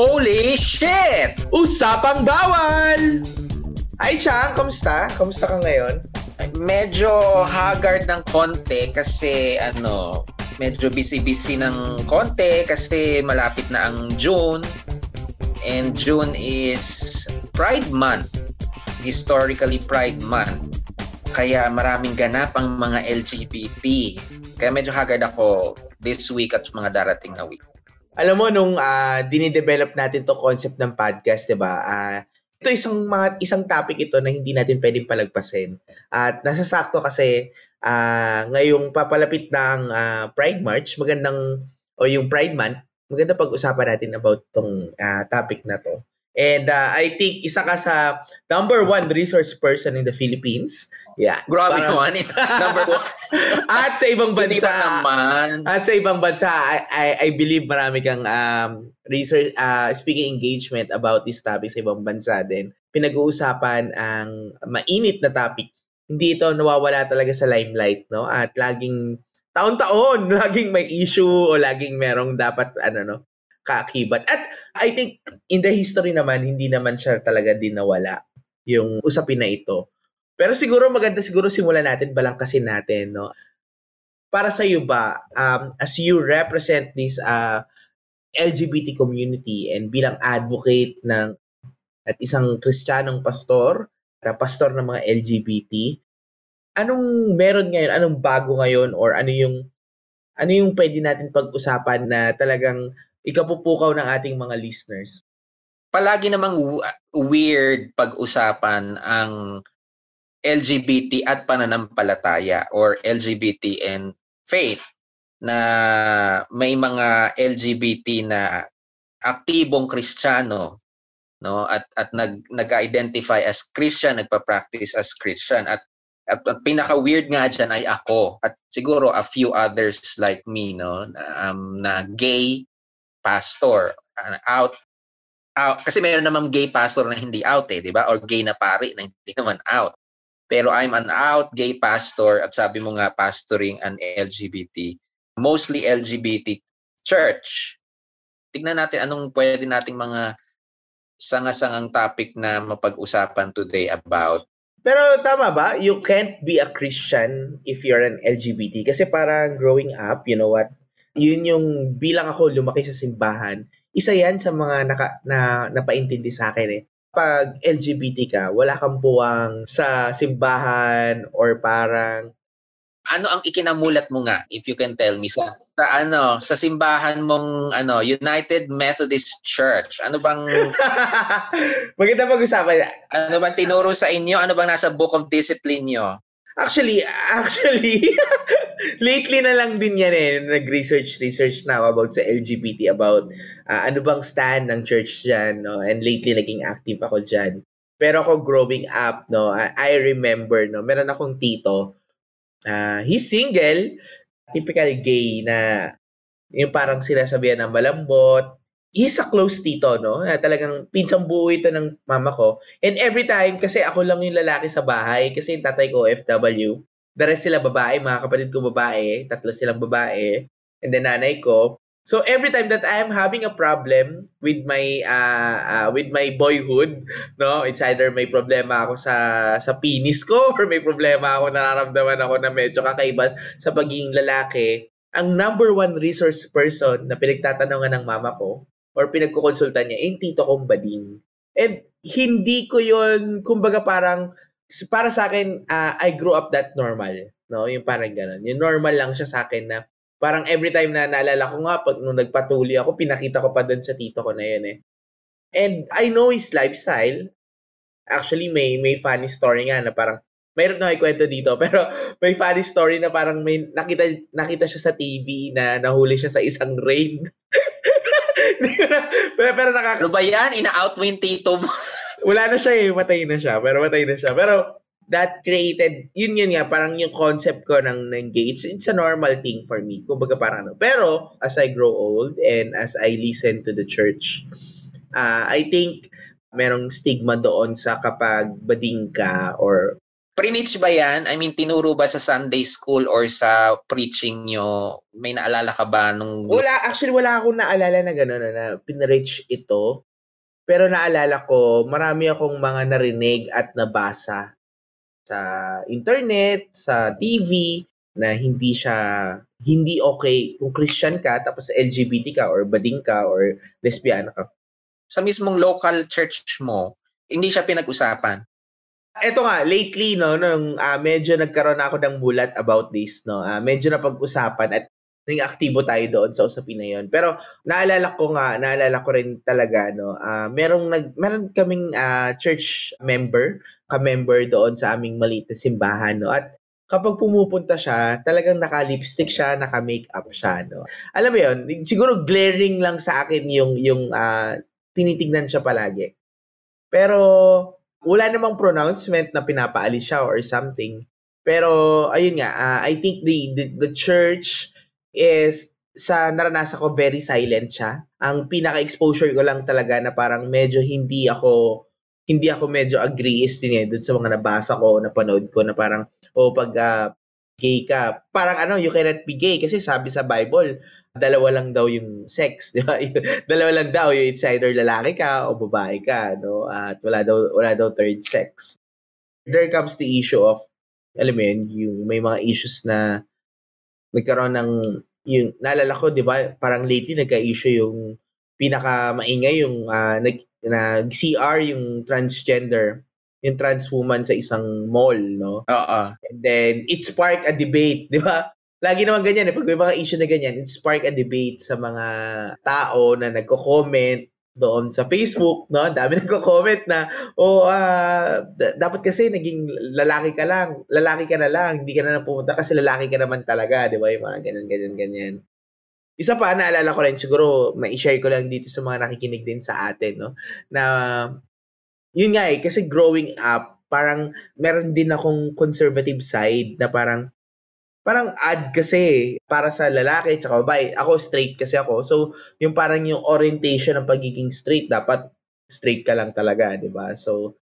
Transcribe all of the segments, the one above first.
Holy shit! Usapang bawal! Ay, Chang, kamusta? Kamusta ka ngayon? Medyo haggard ng konti kasi ano, medyo busy-busy ng konti kasi malapit na ang June. And June is Pride Month. Historically Pride Month. Kaya maraming ganap ang mga LGBT. Kaya medyo haggard ako this week at mga darating na week. Alam mo, nung uh, dinidevelop natin to concept ng podcast, di ba? Uh, ito isang mga isang topic ito na hindi natin pwedeng palagpasin. At nasasakto kasi uh, ngayong papalapit ng uh, Pride March, magandang o yung Pride Month, maganda pag-usapan natin about tong uh, topic na to. And uh, I think isa ka sa number one resource person in the Philippines. Yeah. Grabe Parang, naman. number one. at sa ibang bansa. Naman. At sa ibang bansa, I, I, I believe marami kang um, research, uh, speaking engagement about this topic sa ibang bansa din. Pinag-uusapan ang mainit na topic. Hindi ito nawawala talaga sa limelight, no? At laging taon-taon, laging may issue o laging merong dapat ano no, kaakibat. At I think in the history naman, hindi naman siya talaga din nawala yung usapin na ito. Pero siguro maganda siguro simulan natin balangkasin natin, no? Para sa iyo ba, um, as you represent this uh, LGBT community and bilang advocate ng at isang kristyanong pastor, na pastor ng mga LGBT, anong meron ngayon, anong bago ngayon or ano yung ano yung pwede natin pag-usapan na talagang ikapupukaw ng ating mga listeners? Palagi namang weird pag-usapan ang LGBT at pananampalataya or LGBT and faith na may mga LGBT na aktibong Kristiyano no? At at nag nag-identify as Christian, nagpa-practice as Christian. At at, at pinaka weird nga diyan ay ako at siguro a few others like me no? Um, na gay pastor out out kasi meron namang gay pastor na hindi out eh, 'di ba? Or gay na pari na hindi naman out. Pero I'm an out gay pastor at sabi mo nga pastoring an LGBT, mostly LGBT church. Tignan natin anong pwede nating mga sanga-sangang topic na mapag-usapan today about. Pero tama ba? You can't be a Christian if you're an LGBT. Kasi parang growing up, you know what? Yun yung bilang ako lumaki sa simbahan, isa yan sa mga naka, na napaintindi sa akin eh. Pag LGBT ka, wala kang buwang sa simbahan or parang ano ang ikinamulat mo nga if you can tell me sa, sa ano sa simbahan mong ano United Methodist Church? Ano bang maganda pag-usapan. Ano bang tinuro sa inyo? Ano bang nasa book of discipline nyo Actually, actually, lately na lang din yan eh, nag-research, research na about sa LGBT, about uh, ano bang stand ng church dyan, no? And lately, naging active ako dyan. Pero ako growing up, no, I, remember, no, meron akong tito, uh, he's single, typical gay na yung parang sinasabihan ng malambot, he's a close tito, no? Na talagang pinsang buo ito ng mama ko. And every time, kasi ako lang yung lalaki sa bahay, kasi yung tatay ko, FW, the rest sila babae, mga kapatid ko babae, tatlo silang babae, and then nanay ko. So every time that I'm having a problem with my uh, uh, with my boyhood, no, it's either may problema ako sa sa penis ko or may problema ako nararamdaman ako na medyo kakaiba sa pagiging lalaki. Ang number one resource person na pinagtatanungan ng mama ko or pinagkukonsulta niya, yung tito kong bading. And hindi ko yon kumbaga parang, para sa akin, uh, I grew up that normal. No? Yung parang ganun. Yung normal lang siya sa akin na parang every time na naalala ko nga, pag nung nagpatuli ako, pinakita ko pa doon sa tito ko na yun eh. And I know his lifestyle. Actually, may may funny story nga na parang, mayroon na kwento dito, pero may funny story na parang may nakita nakita siya sa TV na nahuli siya sa isang raid. pero, pero nakaka... Ano ba yan? Ina-out mo yung tito mo. Wala na siya eh. Matay na siya. Pero matay na siya. Pero that created, yun yun nga, parang yung concept ko ng, ng gay, it's, it's a normal thing for me. Kumbaga parang ano. Pero, as I grow old and as I listen to the church, uh, I think merong stigma doon sa kapag bading ka or Preach ba yan? I mean, tinuro ba sa Sunday school or sa preaching nyo? May naalala ka ba nung... Wala, actually wala akong naalala na gano'n na pinreach ito. Pero naalala ko, marami akong mga narinig at nabasa sa internet, sa TV, na hindi siya, hindi okay kung Christian ka, tapos LGBT ka, or bading ka, or lesbian ka. Sa mismong local church mo, hindi siya pinag-usapan? Ito nga, lately, no, nung uh, medyo nagkaroon ako ng bulat about this, no, uh, medyo napag-usapan at naging aktibo tayo doon sa usapin na yon. Pero naalala ko nga, naalala ko rin talaga, no, uh, merong nag, meron kaming uh, church member, ka-member doon sa aming maliit na simbahan, no, at kapag pumupunta siya, talagang naka-lipstick siya, naka-makeup siya, no. Alam mo yon, siguro glaring lang sa akin yung, yung uh, tinitignan siya palagi. Pero wala namang pronouncement na pinapaalis siya or something. Pero ayun nga, uh, I think the, the the church is sa naranasan ko very silent siya. Ang pinaka-exposure ko lang talaga na parang medyo hindi ako hindi ako medyo agree is din sa mga nabasa ko, napanood ko na parang o oh, pag uh, gay ka, parang ano, you cannot be gay kasi sabi sa Bible, dalawa lang daw yung sex, di ba? dalawa lang daw, yung it's either lalaki ka o babae ka, no? At wala daw wala daw third sex. There comes the issue of alam mo yun, yung may mga issues na nagkaroon ng yung naalala ko, 'di ba? Parang lately nagka-issue yung pinaka maingay yung uh, nag nag CR yung transgender yung trans woman sa isang mall, no? Oo. And then, it sparked a debate, di ba? lagi naman ganyan eh. Pag may mga issue na ganyan, it spark a debate sa mga tao na nagko-comment doon sa Facebook, no? Dami nagko-comment na, oh, uh, d- dapat kasi naging lalaki ka lang, lalaki ka na lang, hindi ka na pumunta kasi lalaki ka naman talaga, di ba? Yung mga ganyan, ganyan, ganyan. Isa pa, naalala ko rin, siguro, ma-share ko lang dito sa mga nakikinig din sa atin, no? Na, yun nga eh, kasi growing up, parang meron din akong conservative side na parang parang ad kasi para sa lalaki at babae. Ako straight kasi ako. So, yung parang yung orientation ng pagiging straight, dapat straight ka lang talaga, di ba? So,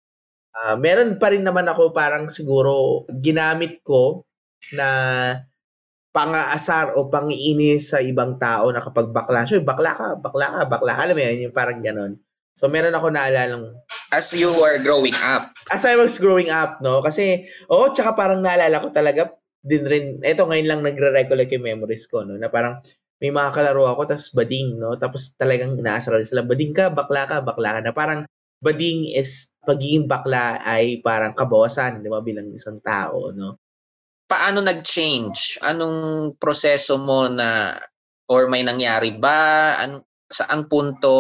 uh, meron pa rin naman ako parang siguro ginamit ko na pangaasar o pangiinis sa ibang tao na kapag bakla siya, bakla ka, bakla ka, bakla ka. Alam mo yan, yung parang ganon. So, meron ako naalala As you were growing up? As I was growing up, no? Kasi, oo, oh, tsaka parang naalala ko talaga, din rin, eto ngayon lang nagre-recollect yung memories ko, no, na parang may mga kalaro ako, tapos bading, no, tapos talagang inaasar sila, bading ka, bakla ka, bakla ka, na parang bading is, pagiging bakla ay parang kabawasan, di ba, bilang isang tao, no. Paano nag-change? Anong proseso mo na, or may nangyari ba? An, saan punto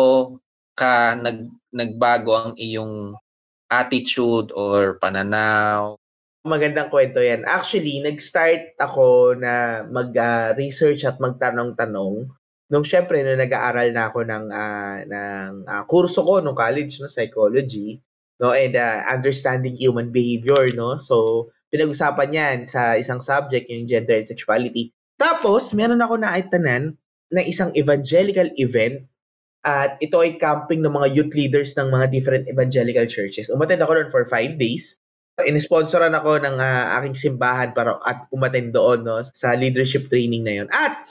ka nag, nagbago ang iyong attitude or pananaw? Magandang kwento yan. Actually, nag-start ako na mag-research uh, at magtanong-tanong nung syempre nung nag-aaral na ako ng uh, ng uh, kurso ko nung college no psychology no and uh, understanding human behavior no so pinag-usapan yan sa isang subject yung gender and sexuality tapos meron ako na itanan na isang evangelical event at ito ay camping ng mga youth leaders ng mga different evangelical churches umattend ako doon for five days inisponsoran ako ng uh, aking simbahan para at umaten doon no, sa leadership training na yon. At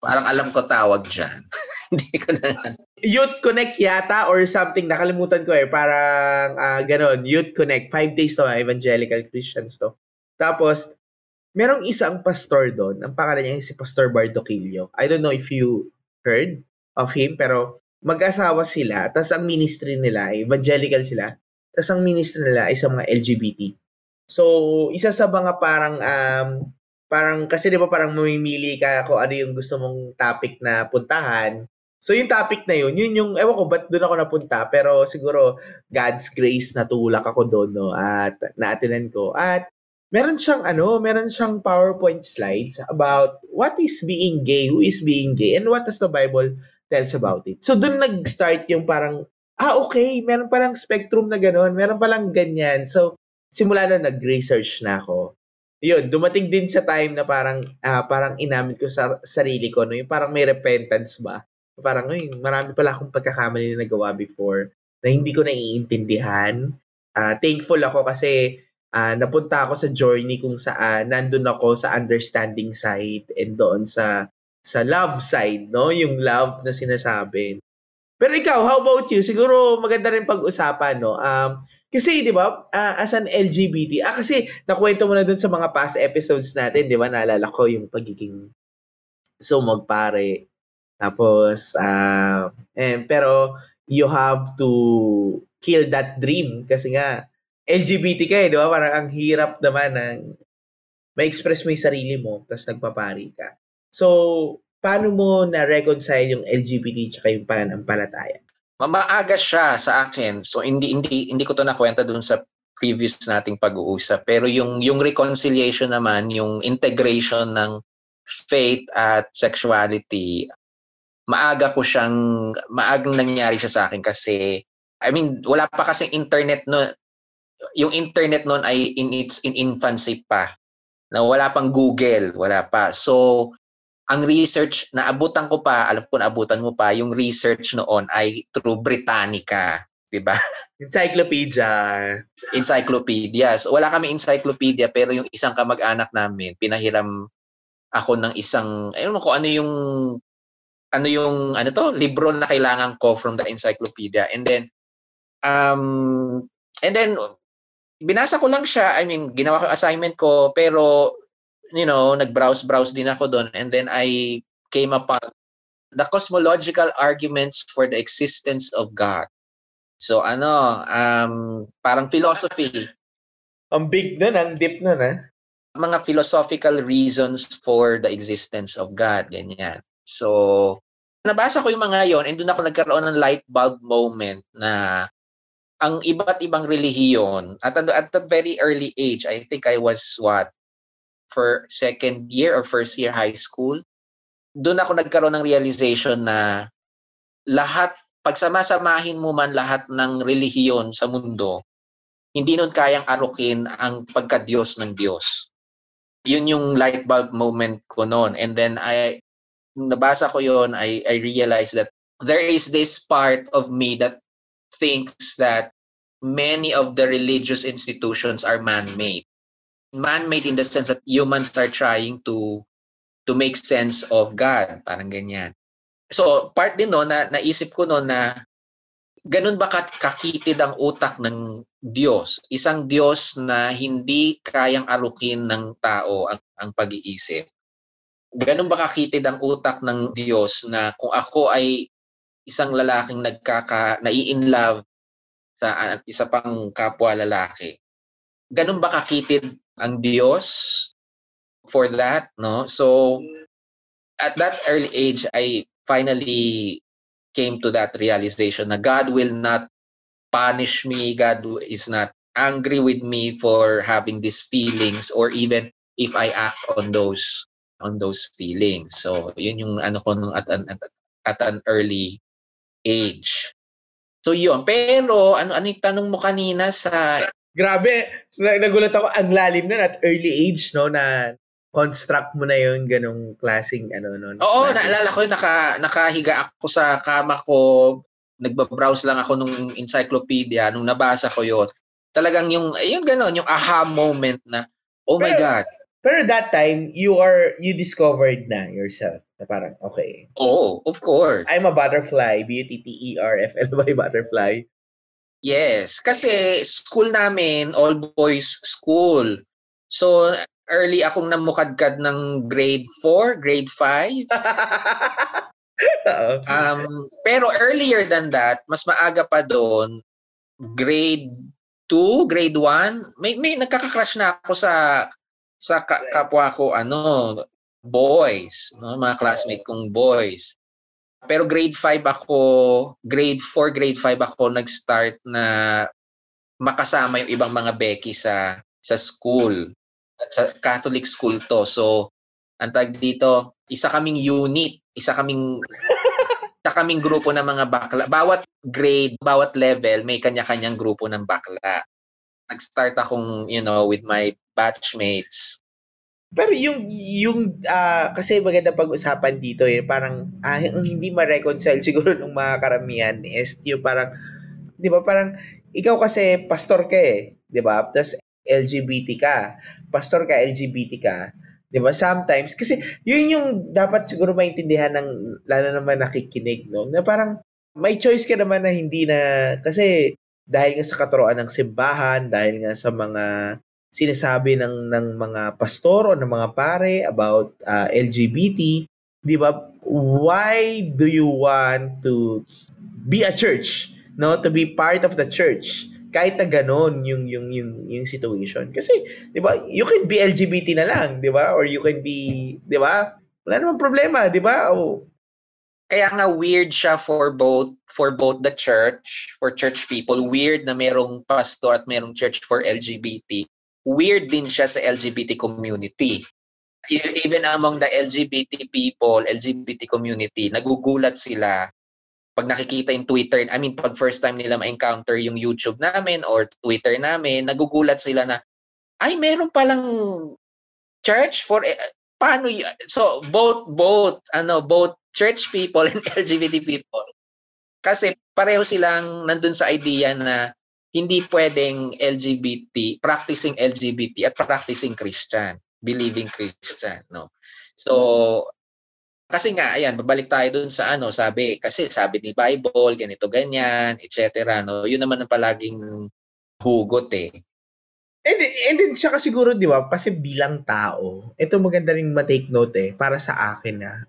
parang alam ko tawag diyan. Hindi ko na Youth Connect yata or something nakalimutan ko eh parang uh, ganon Youth Connect 5 days to evangelical Christians to. Tapos merong isang pastor doon, ang pangalan niya si Pastor Bardoquillo. I don't know if you heard of him pero mag-asawa sila, tapos ang ministry nila, evangelical sila. Tapos ang ministry nila ay sa mga LGBT. So, isa sa mga parang um, parang kasi 'di ba parang mamimili ka kung ano yung gusto mong topic na puntahan. So yung topic na yun, yun yung ewan ko ba't doon ako napunta pero siguro God's grace natulak ako doon no at naatinan ko at meron siyang ano, meron siyang PowerPoint slides about what is being gay, who is being gay and what does the Bible tells about it. So doon nag-start yung parang ah, okay, meron palang spectrum na gano'n, meron palang ganyan. So, simula na nag-research na ako. Yun, dumating din sa time na parang uh, parang inamin ko sa sarili ko, no, yung parang may repentance ba? Parang, uy, marami pala akong pagkakamali na nagawa before na hindi ko naiintindihan. Uh, thankful ako kasi uh, napunta ako sa journey kung saan nandun ako sa understanding side and doon sa sa love side, no? Yung love na sinasabi. Pero ikaw, how about you? Siguro maganda rin pag-usapan, no? Um, kasi, di ba, uh, as an LGBT, ah, kasi nakwento mo na dun sa mga past episodes natin, di ba, naalala ko yung pagiging so magpare. Tapos, uh, eh, pero you have to kill that dream kasi nga, LGBT ka eh, di ba? Parang ang hirap naman ng ma-express mo yung sarili mo, tapos nagpapari ka. So, paano mo na-reconcile yung LGBT tsaka yung pananampalataya? Maaga siya sa akin. So, hindi, hindi, hindi ko to nakwenta dun sa previous nating pag-uusap. Pero yung, yung reconciliation naman, yung integration ng faith at sexuality, maaga ko siyang, maagang nangyari siya sa akin kasi, I mean, wala pa kasi internet no, yung internet noon ay in its in infancy pa. Na wala pang Google, wala pa. So, ang research na abutan ko pa, alam ko na abutan mo pa, yung research noon ay through Britannica, 'di ba? Encyclopedia. Encyclopedia. So, wala kami encyclopedia pero yung isang kamag-anak namin, pinahiram ako ng isang ayun ko ano yung ano yung ano to libro na kailangan ko from the encyclopedia and then um and then binasa ko lang siya. I mean, ginawa ko assignment ko, pero, you know, nag-browse-browse din ako doon. And then I came upon the cosmological arguments for the existence of God. So, ano, um, parang philosophy. Ang big nun, ang deep nun, eh. Mga philosophical reasons for the existence of God, ganyan. So, nabasa ko yung mga yon and doon ako nagkaroon ng light bulb moment na ang iba't ibang relihiyon at at a very early age, I think I was what for second year or first year high school, doon ako nagkaroon ng realization na lahat pagsamasamahin mo man lahat ng relihiyon sa mundo, hindi nun kayang arukin ang pagka-Diyos ng Diyos. Yun yung light bulb moment ko noon. And then I nabasa ko yon I I realized that there is this part of me that thinks that many of the religious institutions are man-made. Man-made in the sense that humans are trying to to make sense of God, parang ganyan. So, part din no na naisip ko no na ganun ba kakitid ang utak ng Diyos? Isang Diyos na hindi kayang arukin ng tao ang, ang pag-iisip. Ganun ba kakitid ang utak ng Diyos na kung ako ay isang lalaking nagkaka nai-in love sa uh, isa pang kapwa lalaki. Ganun ba kakitid ang Diyos for that, no? So at that early age I finally came to that realization na God will not punish me, God is not angry with me for having these feelings or even if I act on those on those feelings. So, yun yung ano ko nung at an at, at an early age. So yun. Pero ano ano yung tanong mo kanina sa Grabe, nagulat ako ang lalim na at early age no na construct mo na yung ganong klaseng ano no. Oo, klaseng. naalala ko naka nakahiga ako sa kama ko, nagba-browse lang ako nung encyclopedia nung nabasa ko yon. Talagang yung yung ganon, yung aha moment na oh pero, my god. Pero that time you are you discovered na yourself na parang, okay. Oh, of course. I'm a butterfly. B-U-T-T-E-R-F-L-Y butterfly. Yes. Kasi school namin, all boys school. So, early akong namukadkad ng grade 4, grade 5. um, pero earlier than that, mas maaga pa doon, grade 2, grade 1, may, may nagkaka-crush na ako sa sa ka- kapwa ko ano boys, no? mga classmate kong boys. Pero grade 5 ako, grade 4, grade 5 ako nag-start na makasama yung ibang mga Becky sa sa school. Sa Catholic school to. So, ang tag dito, isa kaming unit, isa kaming isa kaming grupo ng mga bakla. Bawat grade, bawat level, may kanya-kanyang grupo ng bakla. Nag-start akong, you know, with my batchmates pero yung yung uh, kasi maganda pag-usapan dito eh parang uh, hindi ma-reconcile siguro ng mga karamihan is yung parang 'di ba parang ikaw kasi pastor ka eh, 'di ba? Tapos LGBT ka, pastor ka, LGBT ka, 'di ba? Sometimes kasi 'yun yung dapat siguro maintindihan ng lalo naman nakikinig, no? Na parang may choice ka naman na hindi na kasi dahil nga sa katuroan ng simbahan, dahil nga sa mga sinasabi ng ng mga pastor o ng mga pare about uh, ah, LGBT, 'di ba? Why do you want to be a church, no? To be part of the church kahit na ganon yung yung yung yung situation kasi 'di ba you can be LGBT na lang 'di ba or you can be 'di ba wala namang problema 'di ba oh. kaya nga weird siya for both for both the church for church people weird na merong pastor at merong church for LGBT weird din siya sa LGBT community even among the LGBT people LGBT community nagugulat sila pag nakikita yung Twitter, I mean, pag first time nila ma-encounter yung YouTube namin or Twitter namin, nagugulat sila na, ay, meron palang church for, eh, paano y-? So, both, both, ano, both church people and LGBT people. Kasi pareho silang nandun sa idea na hindi pwedeng LGBT, practicing LGBT at practicing Christian, believing Christian, no? So, kasi nga, ayan, babalik tayo dun sa ano, sabi, kasi sabi ni Bible, ganito, ganyan, etc. No? Yun naman ang palaging hugot eh. And, and then, siya siguro, di ba, kasi bilang tao, ito maganda rin ma-take note eh, para sa akin na,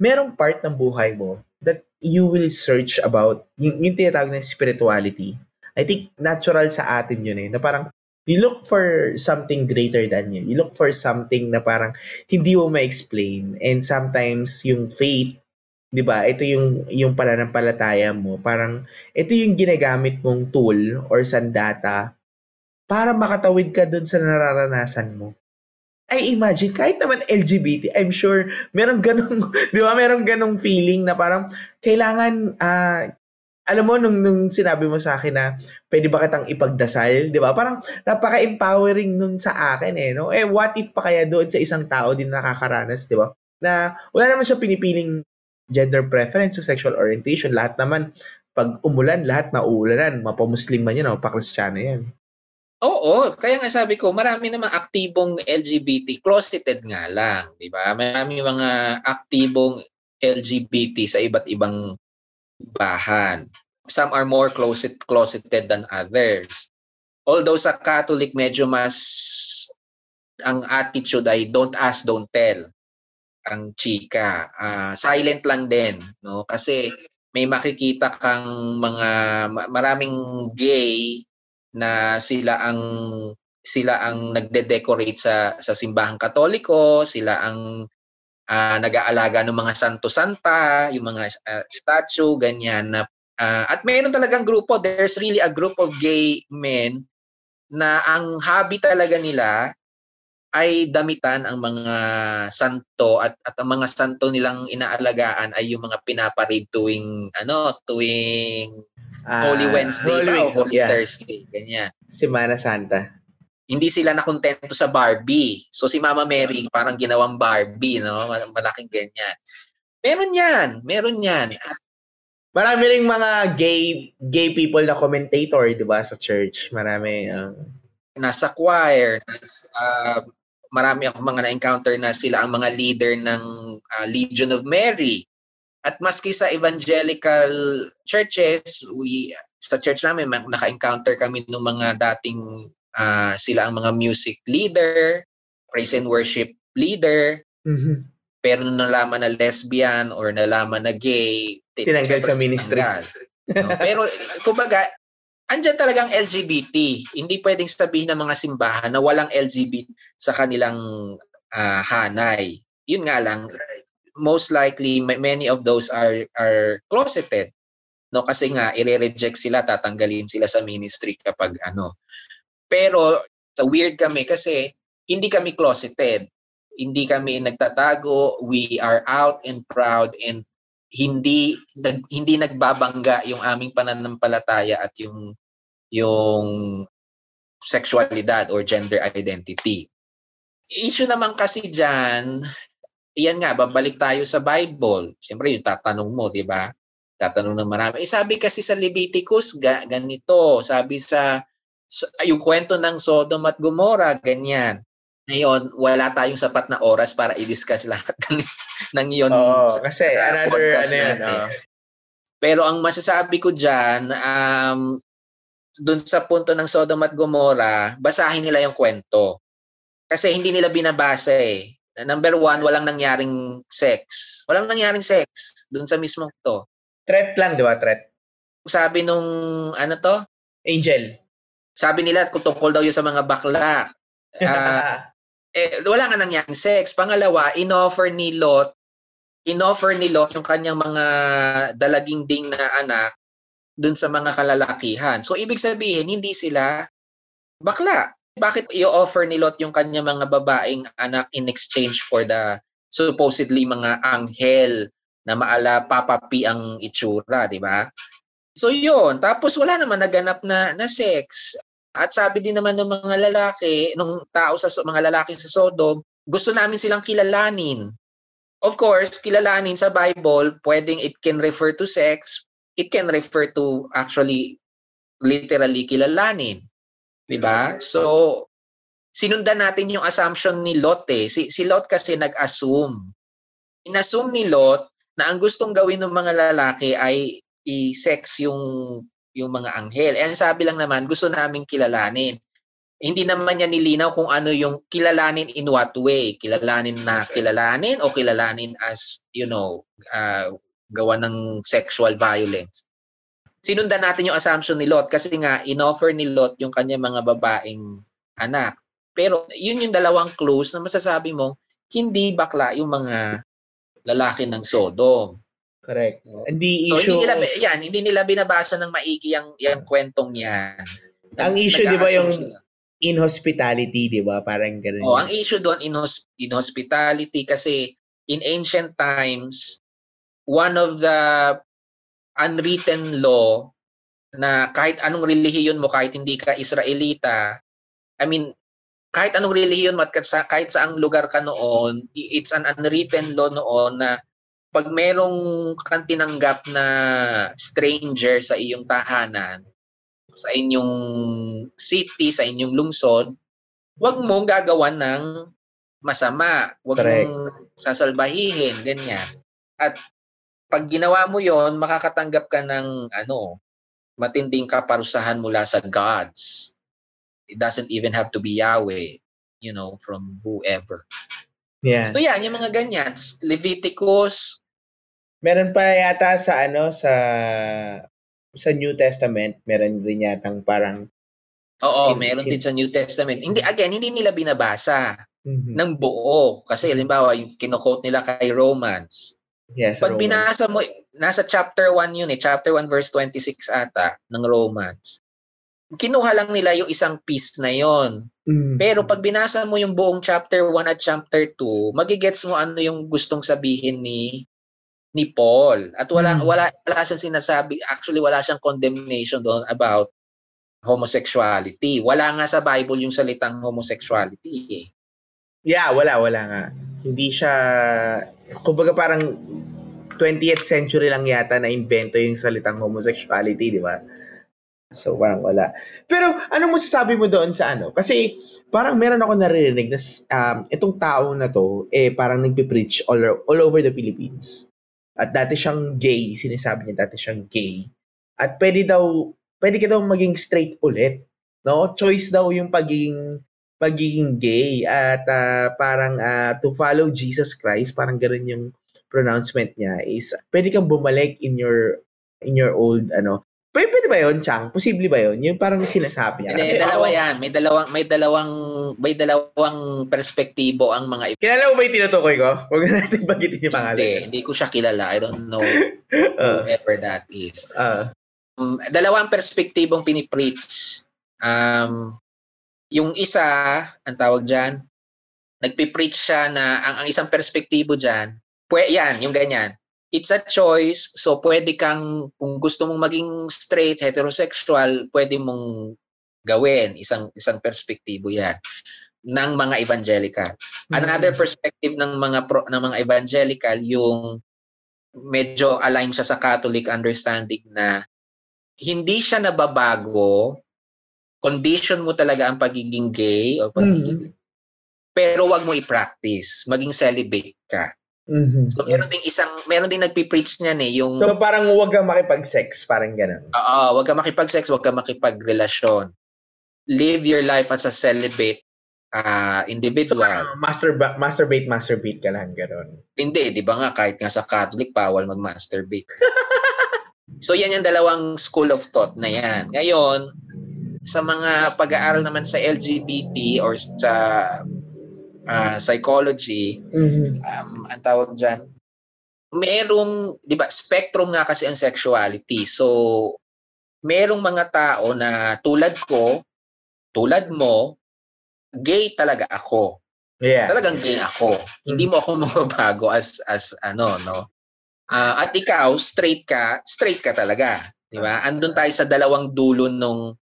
merong part ng buhay mo that you will search about, yung, yung tinatawag na spirituality. I think natural sa atin yun eh, na parang, you look for something greater than you. You look for something na parang hindi mo ma-explain. And sometimes yung faith, 'di ba? Ito yung yung pananampalataya mo. Parang ito yung ginagamit mong tool or sandata para makatawid ka dun sa nararanasan mo. I imagine, kahit naman LGBT, I'm sure meron ganong, di ba, meron ganong feeling na parang kailangan, uh, alam mo, nung, nung sinabi mo sa akin na pwede ba kitang ipagdasal, di ba? Parang napaka-empowering nun sa akin eh, no? Eh, what if pa kaya doon sa isang tao din nakakaranas, di ba? Na wala naman siya pinipiling gender preference o sexual orientation. Lahat naman, pag umulan, lahat mauulanan. Mapamuslim man yan o pakristyano yan. Oo, kaya nga sabi ko, marami namang aktibong LGBT, closeted nga lang, di ba? Marami mga aktibong LGBT sa iba't ibang bahan. Some are more closet, closeted than others. Although sa Catholic, medyo mas ang attitude ay don't ask, don't tell. Ang chika. Uh, silent lang din. No? Kasi may makikita kang mga maraming gay na sila ang sila ang nagde-decorate sa sa simbahang Katoliko, sila ang uh, nag-aalaga ng mga santo-santa, yung mga uh, statue, ganyan. Na, uh, at mayroon talagang grupo, there's really a group of gay men na ang hobby talaga nila ay damitan ang mga santo at at ang mga santo nilang inaalagaan ay yung mga pinaparade tuwing ano tuwing uh, Holy Wednesday Holy, o Holy yeah. Thursday ganyan Semana Santa hindi sila nakontento sa Barbie. So si Mama Mary parang ginawang Barbie, no? Malaking ganyan. Meron yan. Meron yan. Marami ring mga gay gay people na commentator, 'di ba, sa church. Marami uh... nasa choir, nasa, uh, marami akong mga na-encounter na sila ang mga leader ng uh, Legion of Mary. At maski sa evangelical churches, we sa church namin naka-encounter kami ng mga dating uh, sila ang mga music leader, praise and worship leader. Mm-hmm. Pero nung nalaman na lesbian or nalaman na gay, tinanggal sa ministry. no? Pero kumbaga, andyan talagang LGBT. Hindi pwedeng sabihin ng mga simbahan na walang LGBT sa kanilang uh, hanay. Yun nga lang, most likely many of those are are closeted no kasi nga ire-reject sila tatanggalin sila sa ministry kapag ano pero sa weird kami kasi hindi kami closeted. Hindi kami nagtatago. We are out and proud and hindi nag, hindi nagbabangga yung aming pananampalataya at yung yung sexualidad or gender identity. Issue naman kasi diyan, iyan nga, babalik tayo sa Bible. Siyempre, yung tatanong mo, di ba? Tatanong ng marami. Eh, sabi kasi sa Leviticus, ga, ganito. Sabi sa So, yung kwento ng Sodom at Gomorrah, ganyan. Ngayon, wala tayong sapat na oras para i-discuss lahat ng, ng yun. Oo, kasi another, ano yan, oh. Pero ang masasabi ko dyan, um, dun sa punto ng Sodom at Gomorrah, basahin nila yung kwento. Kasi hindi nila binabasa eh. Number one, walang nangyaring sex. Walang nangyaring sex dun sa mismong to. Threat lang, di ba? Threat. Sabi nung, ano to? Angel. Sabi nila kung tungkol daw yun sa mga bakla. Uh, eh, wala nga nangyaring sex. Pangalawa, inoffer ni Lot, inoffer ni Lot yung kanyang mga dalaging ding na anak dun sa mga kalalakihan. So, ibig sabihin, hindi sila bakla. Bakit i-offer ni Lot yung kanyang mga babaeng anak in exchange for the supposedly mga anghel na maala papapi ang itsura, di ba? So yun, tapos wala naman naganap na, na sex. At sabi din naman ng mga lalaki, nung tao sa mga lalaki sa Sodom, gusto namin silang kilalanin. Of course, kilalanin sa Bible, pwedeng it can refer to sex, it can refer to actually literally kilalanin. 'Di ba? So sinundan natin yung assumption ni Lot eh. Si, si Lot kasi nag-assume. Inassume ni Lot na ang gustong gawin ng mga lalaki ay i-sex yung yung mga anghel. And sabi lang naman, gusto naming kilalanin. Hindi naman niya nilinaw kung ano yung kilalanin in what way. Kilalanin na kilalanin o kilalanin as, you know, uh, gawa ng sexual violence. Sinundan natin yung assumption ni Lot kasi nga inoffer ni Lot yung kanya mga babaeng anak. Pero yun yung dalawang clues na masasabi mong hindi bakla yung mga lalaki ng Sodom. Correct. Hindi so, issue... hindi nila, yan, hindi nila binabasa ng maigi yung, yung kwentong yan. Ang issue, di ba, yung sila. inhospitality, di ba? Parang ganun. Oh, ang issue doon, inhos- inhospitality, kasi in ancient times, one of the unwritten law na kahit anong relihiyon mo, kahit hindi ka Israelita, I mean, kahit anong relihiyon mo at kahit sa ang lugar ka noon, it's an unwritten law noon na pag merong kang tinanggap na stranger sa iyong tahanan, sa inyong city, sa inyong lungsod, wag mong gagawan ng masama. Wag Correct. mong sasalbahihin, ganyan. At pag ginawa mo yon makakatanggap ka ng ano, matinding kaparusahan mula sa gods. It doesn't even have to be Yahweh, you know, from whoever. Yeah. So yan, yung mga ganyan. Leviticus. Meron pa yata sa ano, sa sa New Testament, meron rin yatang parang Oo, sin- meron sin- din sa New Testament. Hindi again, hindi nila binabasa mm-hmm. ng buo kasi halimbawa yung kino-quote nila kay Romans. Yes, Pag Romans. binasa mo nasa chapter 1 yun eh, chapter 1 verse 26 ata ng Romans kinuha lang nila yung isang piece na yon. Mm. Pero pag binasa mo yung buong chapter 1 at chapter 2, magigets mo ano yung gustong sabihin ni ni Paul. At wala mm. wala wala siyang sinasabi, actually wala siyang condemnation doon about homosexuality. Wala nga sa Bible yung salitang homosexuality eh. Yeah, wala wala nga. Hindi siya kumbaga parang 20th century lang yata na invento yung salitang homosexuality, di ba? So, parang wala. Pero, ano mo sasabi mo doon sa ano? Kasi, parang meron ako naririnig na um, itong tao na to, eh, parang nagpe-preach all, all over the Philippines. At dati siyang gay, sinasabi niya dati siyang gay. At pwede daw, pwede ka daw maging straight ulit. No? Choice daw yung pagiging pagiging gay at uh, parang uh, to follow Jesus Christ, parang ganoon yung pronouncement niya is pwede kang bumalik in your in your old ano Pwede, pwede ba 'yon, Chang? Posible ba 'yon? Yung parang sinasabi niya. Kasi dalawa ako, 'yan. May dalawang may dalawang may dalawang perspektibo ang mga Kilala mo ba 'yung tinutukoy ko? Huwag natin bagitin yung pangalan. Hindi, hindi ko siya kilala. I don't know uh, whoever that is. Uh, um, dalawang perspektibong pinipreach. Um, yung isa, ang tawag diyan, nagpi-preach siya na ang, ang isang perspektibo diyan, pwe, yan, yung ganyan it's a choice. So, pwede kang, kung gusto mong maging straight, heterosexual, pwede mong gawin. Isang, isang perspektibo yan ng mga evangelical. Mm-hmm. Another perspective ng mga pro, ng mga evangelical yung medyo align siya sa Catholic understanding na hindi siya nababago condition mo talaga ang pagiging gay o pagiging mm-hmm. pero wag mo i-practice, maging celibate ka. Mm-hmm. So meron ding isang meron ding nagpi-preach niyan eh yung So parang wag kang makipag-sex, parang ganun. Oo, wag kang makipag-sex, wag kang makipagrelasyon. Live your life as a celibate uh, individual. So, uh, masturba- masturbate, masturbate ka lang, gano'n. Hindi, di ba nga, kahit nga sa Catholic, bawal mag-masturbate. so, yan yung dalawang school of thought na yan. Ngayon, sa mga pag-aaral naman sa LGBT or sa uh, psychology, mm-hmm. um, ang tawag dyan, merong, di ba, spectrum nga kasi ang sexuality. So, merong mga tao na tulad ko, tulad mo, gay talaga ako. Yeah. Talagang gay ako. Mm-hmm. Hindi mo ako mababago as as ano, no. Uh, at ikaw, straight ka, straight ka talaga, di ba? Andun tayo sa dalawang dulo nung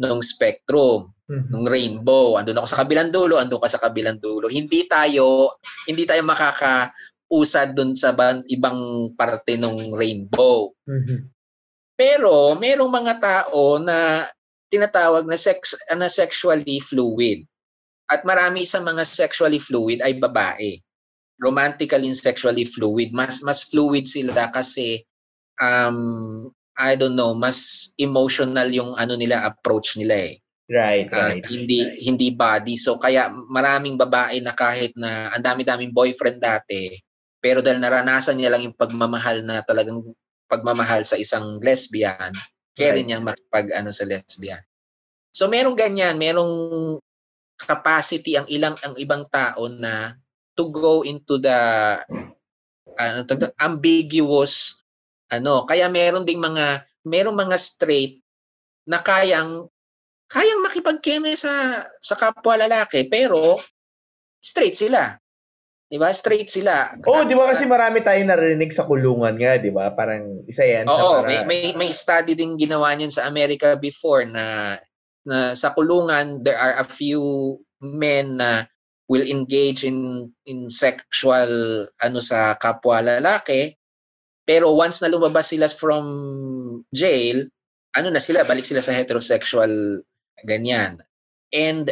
nung spectrum, mm-hmm. nung rainbow. Andun ako sa kabilang dulo, andun ka sa kabilang dulo. Hindi tayo hindi tayo makakausad dun sa ban, ibang parte ng rainbow. Mm-hmm. Pero merong mga tao na tinatawag na sex na sexually fluid. At marami sa mga sexually fluid ay babae. Romantically and sexually fluid. Mas mas fluid sila kasi um I don't know, mas emotional yung ano nila approach nila eh. Right, uh, right. Hindi right. hindi body. So kaya maraming babae na kahit na ang dami-daming boyfriend dati, pero dahil naranasan niya lang yung pagmamahal na talagang pagmamahal sa isang lesbian, kaya right. niyang makipag ano sa lesbian. So merong ganyan, merong capacity ang ilang ang ibang tao na to go into the uh, ambiguous ano kaya meron ding mga merong mga straight na kayang kayang makipagkeme sa sa kapwa lalaki pero straight sila. 'Di ba? Straight sila. Oh, 'di ba kasi marami tayong narinig sa kulungan nga, 'di ba? Parang isa 'yan Oo, sa para... may, may may study din ginawa niyan sa America before na na sa kulungan there are a few men na will engage in in sexual ano sa kapwa lalaki pero once na lumabas sila from jail ano na sila balik sila sa heterosexual ganyan and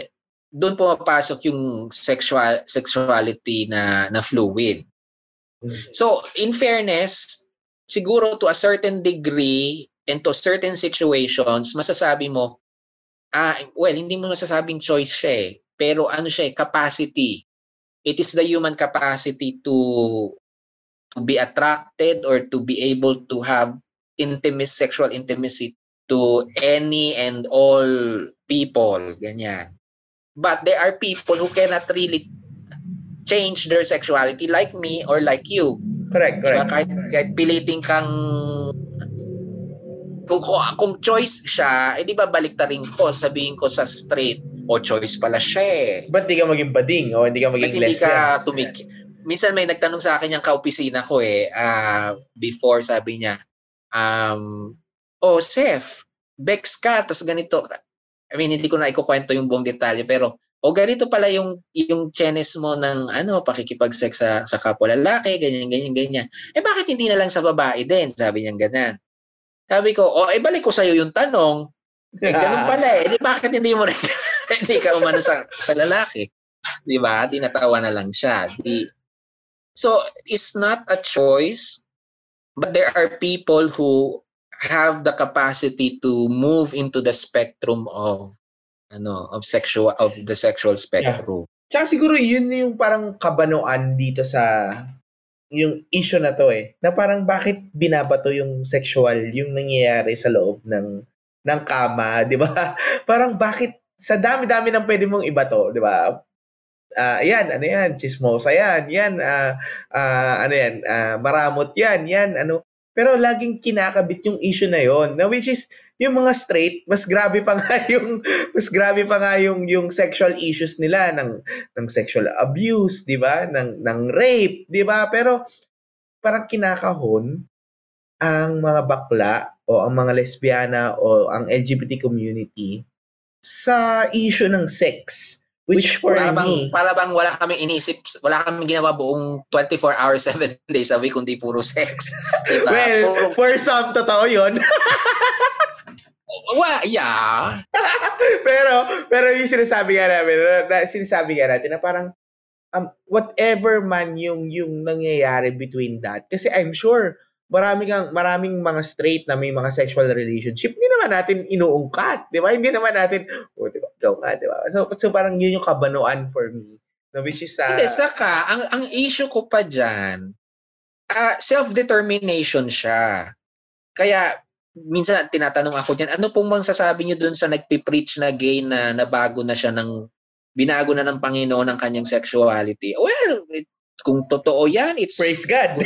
doon pumapasok yung sexual sexuality na na fluid so in fairness siguro to a certain degree and to certain situations masasabi mo ah, well, hindi mo masasabing choice siya eh. Pero ano siya eh, capacity. It is the human capacity to to be attracted or to be able to have intimacy, sexual intimacy to any and all people. Ganyan. But there are people who cannot really change their sexuality like me or like you. Correct, correct. Diba? Kahit, kahit piliting kang kung, kung, kung choice siya, eh di ba balik ta rin ko, sabihin ko sa straight, o choice pala siya eh. Ba't di ka maging bading o hindi ka maging Ba't lesbian? hindi ka tumik... Minsan may nagtanong sa akin yung kaopisina ko eh, uh, before sabi niya, um, oh, Seth, Bex ka, tas ganito. I mean, hindi ko na ikukwento yung buong detalye, pero o oh, ganito pala yung yung chenes mo ng ano pakikipag-sex sa sa kapwa lalaki ganyan ganyan ganyan eh bakit hindi na lang sa babae din sabi niya ganyan sabi ko, oh, eh balik ko sa'yo yung tanong. Eh, ganun pala eh. Di bakit hindi mo rin, hindi ka umano sa, sa lalaki? Di ba? Tinatawa na lang siya. Di, so, it's not a choice, but there are people who have the capacity to move into the spectrum of ano of sexual of the sexual spectrum. Yeah. Tsaka siguro yun yung parang kabanoan dito sa yung issue na to eh, na parang bakit binabato yung sexual yung nangyayari sa loob ng ng kama, 'di ba? Parang bakit sa dami-dami ng pwede mong ibato, 'di ba? Uh, yan, ano yan, chismosa yan, yan, uh, uh, ano yan, uh, maramot yan, yan, ano. Pero laging kinakabit yung issue na yon na which is, yung mga straight, mas grabe pa nga yung mas grabe pa nga yung yung sexual issues nila ng ng sexual abuse, 'di ba? Ng ng rape, 'di ba? Pero parang kinakahon ang mga bakla o ang mga lesbiana o ang LGBT community sa issue ng sex. Which, for para me... Bang, para bang wala kaming inisip, wala kaming ginawa buong 24 hours, 7 days a week, kundi puro sex. Diba? Well, puro... for some, totoo yun. Well, yeah. pero, pero yung sinasabi nga namin, na, sinasabi nga natin na parang, um, whatever man yung, yung nangyayari between that, kasi I'm sure, marami kang, maraming mga straight na may mga sexual relationship, hindi naman natin inuungkat, di ba? Hindi naman natin, oh, di ikaw ka, di ba? So, so parang yun yung kabanuan for me. No, which is, uh, Hindi, saka, ang, ang issue ko pa dyan, uh, self-determination siya. Kaya, minsan tinatanong ako diyan, ano pong mang sasabi niyo doon sa nagpi-preach na gay na nabago na siya ng binago na ng Panginoon ang kanyang sexuality? Well, it, kung totoo 'yan, it's praise God.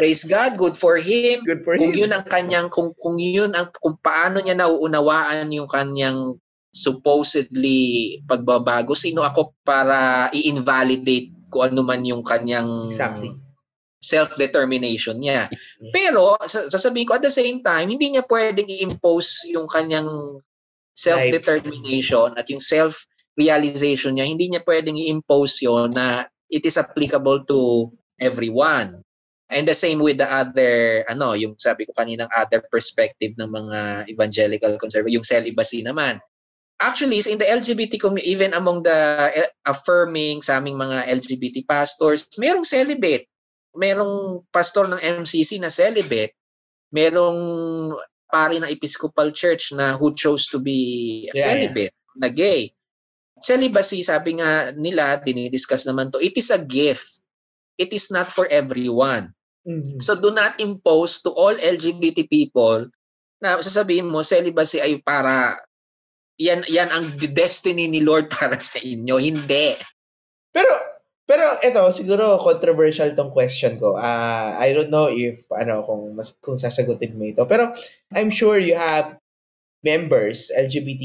praise God, good for him. Good for kung him. yun ang kanyang kung kung yun ang kung paano niya nauunawaan yung kanyang supposedly pagbabago, sino ako para i-invalidate kung ano man yung kanyang exactly self-determination niya. Pero, sasabihin ko, at the same time, hindi niya pwedeng i-impose yung kanyang self-determination at yung self-realization niya, hindi niya pwedeng i-impose yon na it is applicable to everyone. And the same with the other, ano, yung sabi ko kaninang other perspective ng mga evangelical conservative, yung celibacy naman. Actually, in the LGBT community, even among the eh, affirming sa aming mga LGBT pastors, merong celibate merong pastor ng MCC na celibate, merong pari ng Episcopal Church na who chose to be yeah, celibate, yeah. na gay. Celibacy, sabi nga nila, dinidiscuss naman to, it is a gift. It is not for everyone. Mm-hmm. So do not impose to all LGBT people na sasabihin mo, celibacy ay para yan yan ang destiny ni Lord para sa inyo. Hindi. Pero pero ito, siguro controversial tong question ko. Uh, I don't know if ano kung mas kung sasagutin mo ito. Pero I'm sure you have members, LGBT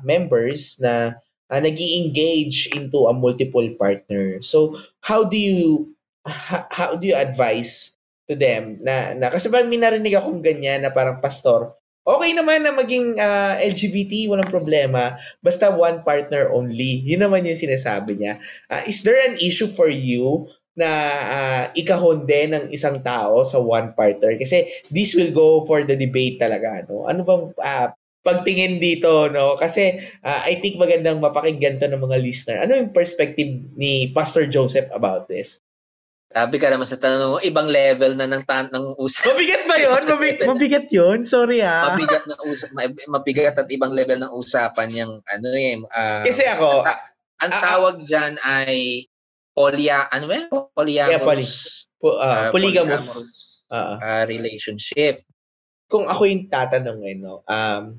members na uh, nag engage into a multiple partner. So, how do you how, how do you advise to them na, na kasi ba may narinig akong ganyan na parang pastor okay naman na maging uh, ah, LGBT, walang problema. Basta one partner only. Yun naman yung sinasabi niya. Uh, is there an issue for you na uh, ikahonde ng isang tao sa one partner? Kasi this will go for the debate talaga. No? Ano bang uh, pagtingin dito? no Kasi uh, I think magandang mapakinggan to ng mga listener. Ano yung perspective ni Pastor Joseph about this? Sabi ka naman sa tanong ibang level na ng, tan- ng usap. Mabigat ba yun? Mabig- mabigat yun? Sorry ah. Mabigat na usap, mabigat at ibang level ng usapan yung ano eh. Uh, Kasi ako, ang, ang tawag uh, dyan ay polya, ano ba? Polyamorous. Yeah, poly, po, uh, uh, polygamous. Uh, uh, relationship. Kung ako yung tatanungin, no, um,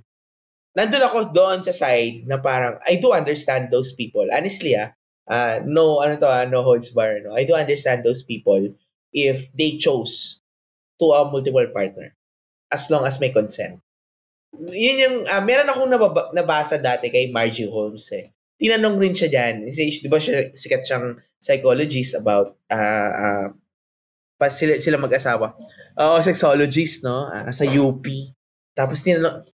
nandun ako doon sa side na parang, I do understand those people. Honestly ah, uh, no, ano to, uh, no holds bar. No? I do understand those people if they chose to a multiple partner as long as may consent. Yun yung, uh, meron akong nababa, nabasa dati kay Margie Holmes eh. Tinanong rin siya dyan. Di ba siya, sikat siyang psychologist about uh, uh, pa sila, sila mag-asawa. Oo, uh, sexologist, no? Uh, sa UP. Tapos tinanong,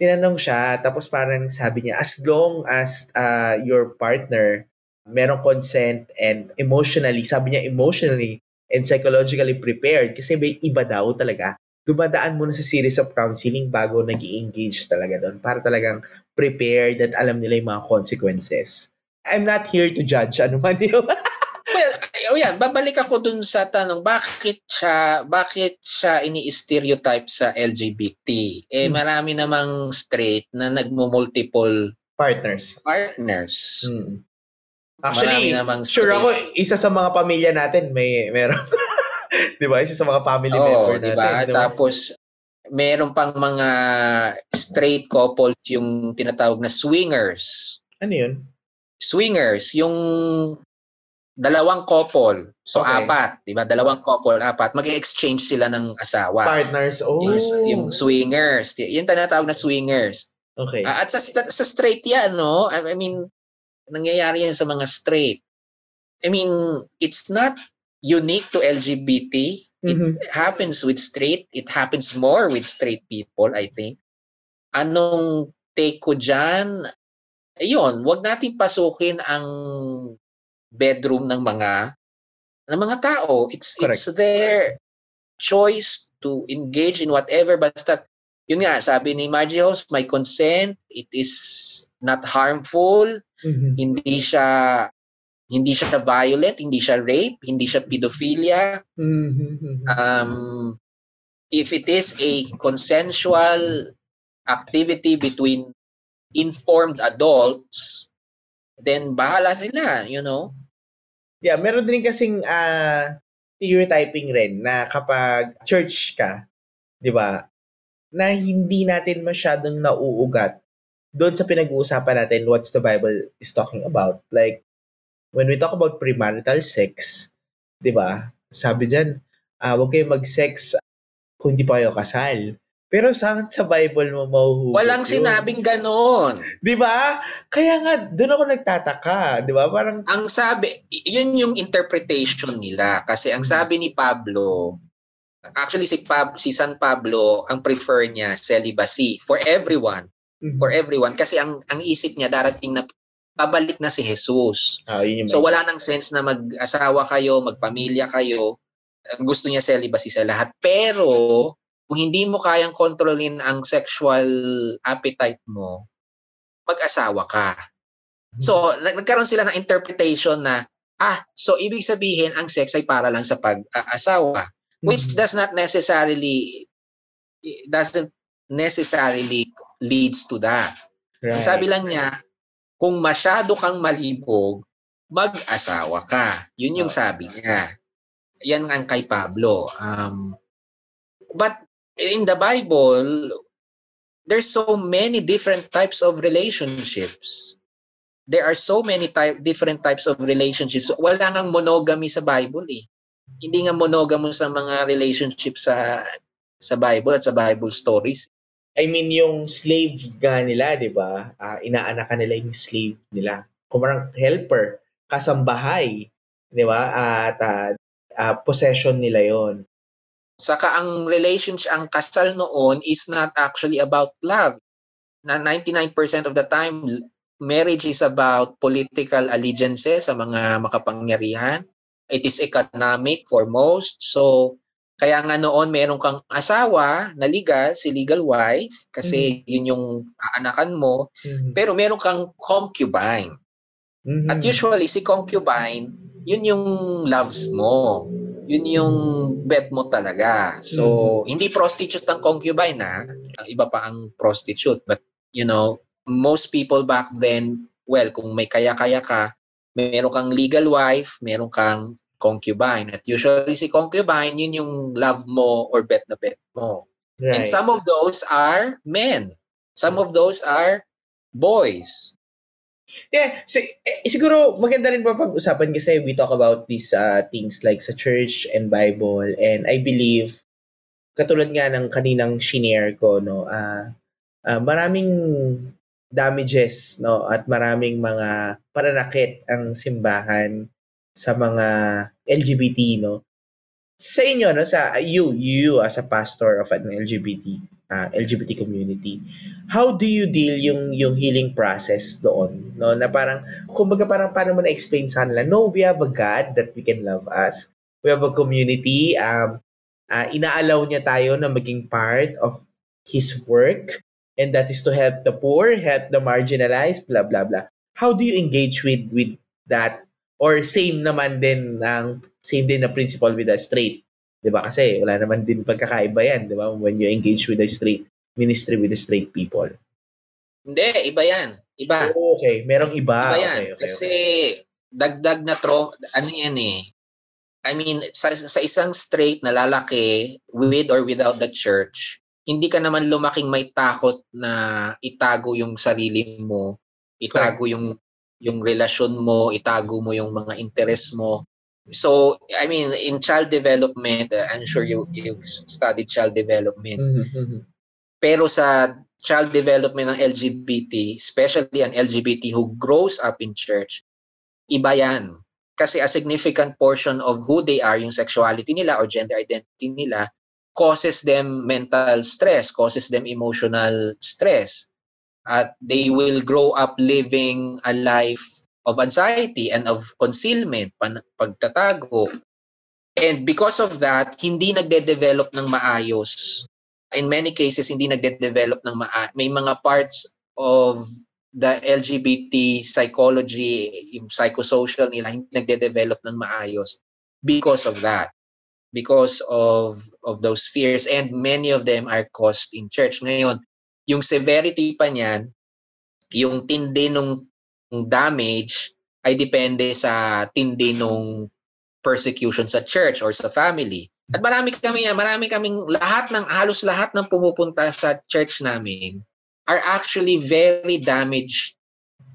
tinanong siya, tapos parang sabi niya, as long as uh, your partner merong consent and emotionally, sabi niya emotionally and psychologically prepared kasi may iba daw talaga. Dumadaan muna sa series of counseling bago nag engage talaga doon para talagang prepared at alam nila yung mga consequences. I'm not here to judge ano man yun. well, oh yan, babalik ako dun sa tanong, bakit siya, bakit siya ini-stereotype sa LGBT? Eh, hmm. marami namang straight na nagmo-multiple partners. Partners. Hmm. Actually, sure ako, isa sa mga pamilya natin may meron. 'Di ba? Isa sa mga family oh, member diba? natin. Diba? Tapos meron pang mga straight couples yung tinatawag na swingers. Ano 'yun? Swingers, yung dalawang couple. So okay. apat, 'di ba? Dalawang couple, apat. Mag-exchange sila ng asawa. Partners. Oh. Yung, yung swingers. Yung tinatawag na swingers. Okay. Uh, at sa, sa straight 'yan, no? I mean, nangyayari yan sa mga straight. I mean, it's not unique to LGBT. Mm-hmm. It happens with straight. It happens more with straight people, I think. Anong take ko dyan? Ayun, wag natin pasukin ang bedroom ng mga ng mga tao. It's Correct. it's their choice to engage in whatever basta yun nga, sabi ni Margie Host, my consent, it is not harmful, Mhm. hindi siya hindi siya violent, hindi siya rape, hindi siya pedophilia. Mhm. Um, if it is a consensual activity between informed adults, then bahala sila, you know. Yeah, meron din kasing ah, stereotyping rin na kapag church ka, 'di ba? Na hindi natin masyadong nauugat doon sa pinag-uusapan natin what's the Bible is talking about. Like when we talk about premarital sex, 'di ba? Sabi diyan, ah wag kayo mag-sex kung hindi pa kayo kasal. Pero sa sa Bible mo mahuhugot Walang yun. sinabing ganon. 'Di ba? Kaya nga doon ako nagtataka, 'di ba? Parang Ang sabi, yun yung interpretation nila. Kasi ang sabi ni Pablo, actually si, Pab, si San Pablo, ang prefer niya celibacy for everyone. For everyone. Kasi ang, ang isip niya darating na babalik na si Jesus. Ah, yun So wala nang sense na mag-asawa kayo, magpamilya kayo. Gusto niya celibacy sa lahat. Pero kung hindi mo kayang kontrolin ang sexual appetite mo, mag-asawa ka. So nag- nagkaroon sila ng interpretation na ah, so ibig sabihin ang sex ay para lang sa pag-asawa, which Mhm. does not necessarily doesn't necessarily leads to that. Ang Right. sabi lang niya, kung masyado kang malibog, mag-asawa ka. Yun yung Oo. sabi niya. Yan ang kay Pablo. Um, but in the Bible, there's so many different types of relationships. There are so many type, different types of relationships. Wala nang monogamy sa Bible eh. Hindi nga monogamous sa mga relationships sa sa Bible at sa Bible stories. I mean, yung slave ga nila, di ba? Ah, inaanakan nila yung slave nila. Kumarang helper, kasambahay, di ba? At ah, ah, possession nila yon. Saka ang relationship, ang kasal noon is not actually about love. Na 99% of the time, marriage is about political allegiances sa mga makapangyarihan. It is economic for most. So, kaya nga noon meron kang asawa na legal, si legal wife, kasi yun yung aanakan mo. Pero meron kang concubine. Mhm. At usually, si concubine, yun yung loves mo. Yun yung bet mo talaga. So, hindi prostitute ang concubine na. Iba pa ang prostitute. But, you know, most people back then, well, kung may kaya-kaya ka, meron kang legal wife, meron kang concubine. At usually si concubine, yun yung love mo or bet na bet mo. And Right. some of those are men. Some of those are boys. Yeah, si- eh, siguro maganda rin pa pag-usapan kasi we talk about these uh, things like sa church and Bible and I believe katulad nga ng kaninang shinare ko no, ah ah, maraming damages no at maraming mga pananakit ang simbahan sa mga LGBT no. Sa inyo no? Sa you you as a pastor of an LGBT ah, LGBT community how do you deal yung yung healing process doon? No? Na parang kumbaga parang paano mo na explain sa kanila no we have a God that we can love us. We have a community um ah, inaalaw niya tayo na maging part of his work and that is to help the poor help the marginalized blah blah blah. How do you engage with with that or same naman din ng same din na principle with a straight 'di ba kasi wala naman din pagkakaiba yan 'di ba when you engage with a straight ministry with the straight people Hindi, iba yan. Iba. Okay, merong iba. Iba yan. Okay, okay, Kasi okay. dagdag na tro ano yan eh. I mean, sa, sa isang straight na lalaki, with or without the church, hindi ka naman lumaking may takot na itago yung sarili mo, itago yung yung relasyon mo, itago mo yung mga interest mo. So, I mean, in child development, uh, I'm sure you you've studied child development. Mhm, mhm. Pero sa child development ng LGBT, especially an LGBT who grows up in church, iba yan. Kasi a significant portion of who they are, yung sexuality nila or gender identity nila, causes them mental stress, causes them emotional stress. At they will grow up living a life of anxiety and of concealment, pagtatago. And because of that, hindi nagde-develop ng maayos. In many cases hindi nagde-develop ng maa- may mga parts of the LGBT psychology, yung psychosocial nila hindi nagde-develop ng maayos because of that because of of those fears. And many of them are caused in church. Ngayon yung severity pa niyan yung tindi nung damage ay depende sa tindi nung persecution sa church or sa family. At marami kami, marami kaming lahat ng halos lahat ng pumupunta sa church namin are actually very damaged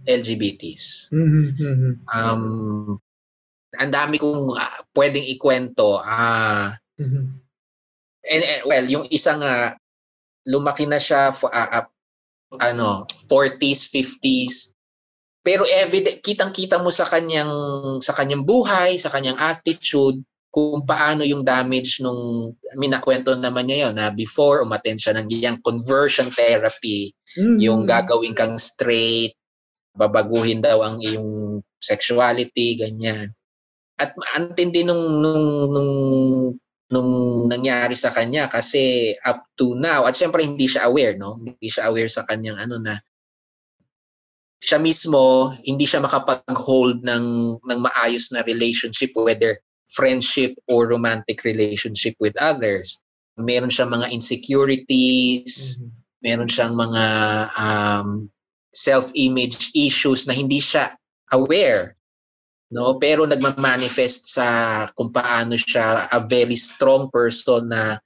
LGBTs. Mm-hmm. Um ang dami kong uh, pwedeng ikwento. Ah uh, mm-hmm. and, and well, yung isang uh, lumaki na siya for, uh, uh, ano, 40s, 50s. Pero everyday kitang-kita mo sa kanyang sa kanyang buhay, sa kanyang attitude kung paano yung damage nung minakwento naman niya yon na before umattend siya ng yung conversion therapy, mm-hmm. yung gagawin kang straight, babaguhin daw ang iyong sexuality, ganyan. At antindi nung nung nung nung nangyari sa kanya kasi up to now at syempre hindi siya aware no? Hindi siya aware sa kanyang ano na siya mismo hindi siya makapag-hold ng ng maayos na relationship whether friendship or romantic relationship with others. Meron siyang mga insecurities mm-hmm. meron siyang mga um, self-image issues na hindi siya aware no pero nagma-manifest sa kung paano siya a very strong person na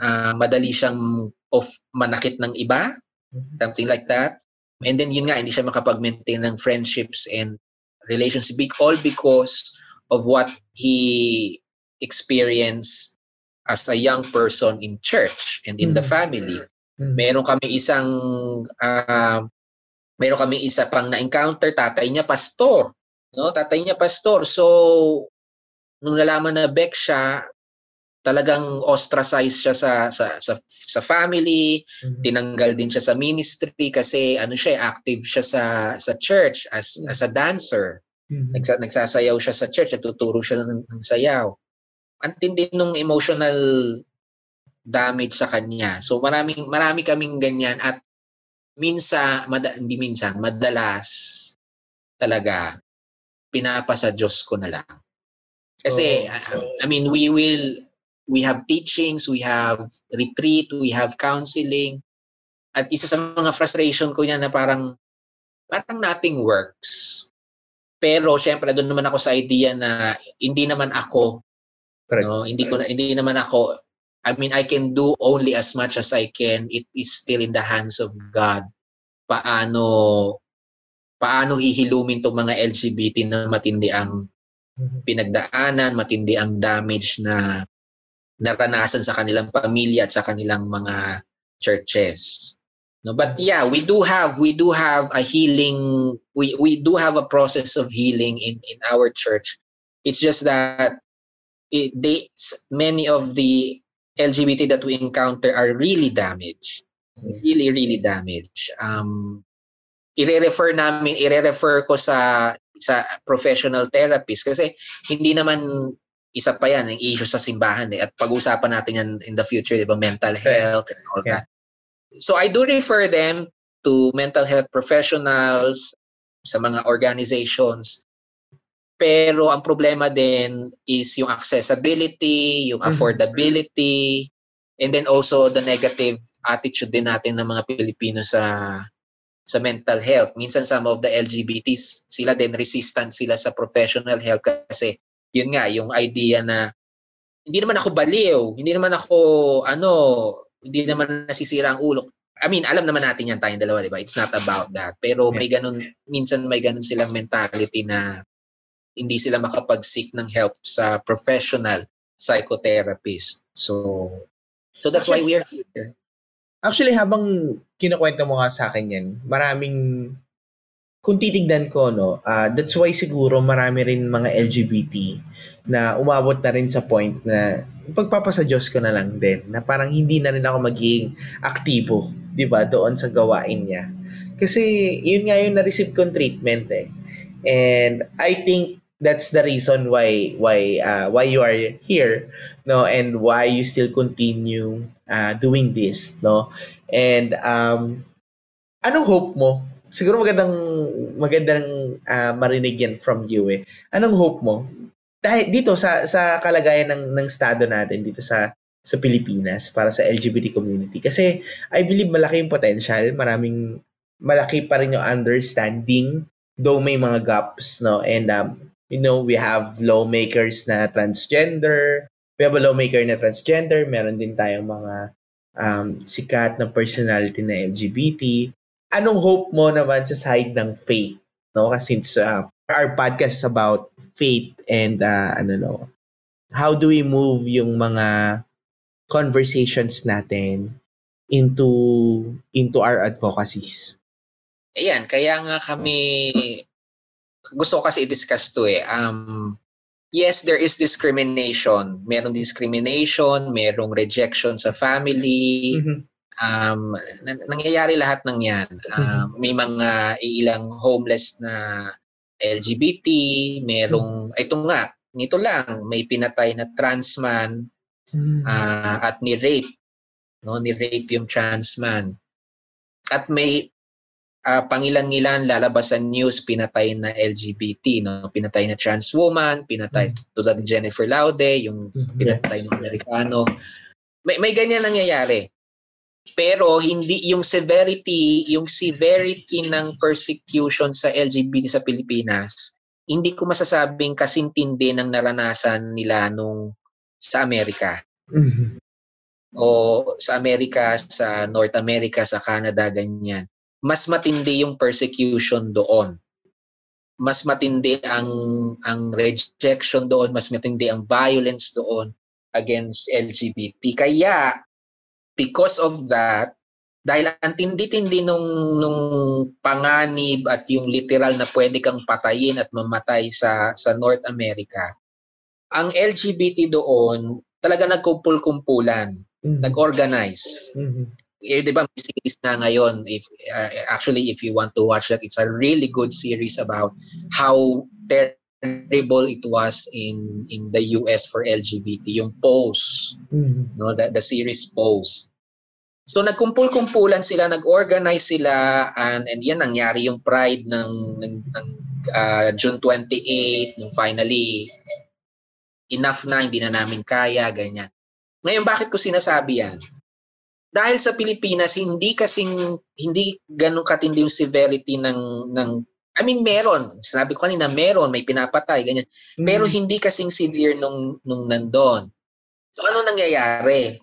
uh, madali siyang of manakit ng iba mm-hmm. something like that and then yun nga hindi siya makapag-maintain ng friendships and relationships all because of what he experienced as a young person in church and in mm-hmm. the family mm-hmm. meron kami isang uh, meron kami isa pang na-encounter tatay niya pastor No, tatay niya pastor. So nung nalaman na Beck siya, talagang ostracized siya sa sa sa, sa family, mm-hmm. tinanggal din siya sa ministry kasi ano siya, active siya sa sa church as mm-hmm. as a dancer. Mm-hmm. Nagsa, nagsasayaw siya sa church, tuturo siya ng, ng sayaw. Ang tindi nung emotional damage sa kanya. So maraming marami kaming ganyan at minsa mada, hindi minsan madalas talaga pinapasa Diyos ko na lang. Kasi, oh. I mean, we will, we have teachings, we have retreat, we have counseling. At isa sa mga frustration ko niya na parang, parang nothing works. Pero syempre doon naman ako sa idea na hindi naman ako Correct. no hindi ko hindi naman ako I mean I can do only as much as I can it is still in the hands of God paano paano hihilumin tong mga LGBT na matindi ang mm-hmm. pinagdaanan, matindi ang damage na naranasan sa kanilang pamilya at sa kanilang mga churches. No, but yeah, we do have we do have a healing we we do have a process of healing in in our church. It's just that it, they many of the LGBT that we encounter are really damaged. Really really damaged. Um i-refer namin, i-refer ko sa sa professional therapist kasi hindi naman isa pa yan ang issue sa simbahan eh. At pag-usapan natin yan in the future, di ba? Mental health and all yeah. that. So I do refer them to mental health professionals, sa mga organizations. Pero ang problema din is yung accessibility, yung mm-hmm. affordability, and then also the negative attitude din natin ng mga Pilipino sa sa mental health. Minsan some of the LGBTs, sila din resistant sila sa professional health kasi yun nga, yung idea na hindi naman ako baliw, hindi naman ako ano, hindi naman nasisira ang ulo. I mean, alam naman natin yan tayong dalawa, di ba? It's not about that. Pero may ganun, minsan may ganun silang mentality na hindi sila makapag-seek ng help sa professional psychotherapist. So, so that's why we are here. Actually, habang kinukwento mo nga sa akin yan, maraming, kung titignan ko, no, uh, that's why siguro marami rin mga LGBT na umabot na rin sa point na pagpapasa ko na lang din, na parang hindi na rin ako magiging aktibo, di ba, doon sa gawain niya. Kasi yun nga yung na-receive kong treatment eh. And I think that's the reason why why uh, why you are here no and why you still continue uh, doing this no? And um anong hope mo? Siguro magandang magandang uh, marinig yan from you eh. Anong hope mo? Dahil dito sa sa kalagayan ng ng estado natin dito sa sa Pilipinas para sa LGBT community. Kasi I believe malaki yung potential maraming malaki pa rin yung understanding though may mga gaps no? And um you know, we have lawmakers na transgender, we have a lawmaker na transgender, meron din tayong mga um, sikat na personality na LGBT. Anong hope mo naman sa side ng faith? No? Kasi since uh, our podcast is about faith and uh, ano no, how do we move yung mga conversations natin into into our advocacies? Ayan, kaya nga kami gusto ko kasi i-discuss to eh. Um, yes, there is discrimination. Merong discrimination, merong rejection sa family. Mm-hmm. Um, nangyayari lahat ng yan. Um, may mga ilang homeless na LGBT, merong, mm-hmm. ito nga, nito lang, may pinatay na trans man mm-hmm. uh, at ni-rape. No, ni-rape yung trans man. At may uh, pangilan-ngilan lalabas sa news pinatay na LGBT, no? Pinatay na trans woman, pinatay mm-hmm. tulad ni Jennifer Laude, yung mm-hmm. pinatay ng Amerikano. May may ganyan nangyayari. Pero hindi yung severity, yung severity ng persecution sa LGBT sa Pilipinas, hindi ko masasabing kasintindi ng naranasan nila nung sa Amerika. Mm-hmm. O sa Amerika, sa North America, sa Canada, ganyan mas matindi yung persecution doon. Mas matindi ang ang rejection doon, mas matindi ang violence doon against LGBT. Kaya because of that, dahil ang tindi-tindi nung, nung panganib at yung literal na pwede kang patayin at mamatay sa, sa North America, ang LGBT doon talaga nagkumpul-kumpulan, mm-hmm. nag-organize. Mm-hmm eh, di ba, may series na ngayon. If, uh, actually, if you want to watch that, it's a really good series about how terrible it was in in the US for LGBT, yung Pose, mm-hmm. no, the, the series Pose. So nagkumpul-kumpulan sila, nag-organize sila, and, and yan nangyari yung pride ng, ng, ng uh, June 28, nung finally, enough na, hindi na namin kaya, ganyan. Ngayon, bakit ko sinasabi yan? Dahil sa Pilipinas hindi kasing hindi ganun katindi yung severity ng ng I mean meron. Sinabi ko kanina meron may pinapatay ganyan. Mm. pero hindi kasing severe nung nung nandoon so ano nangyayari?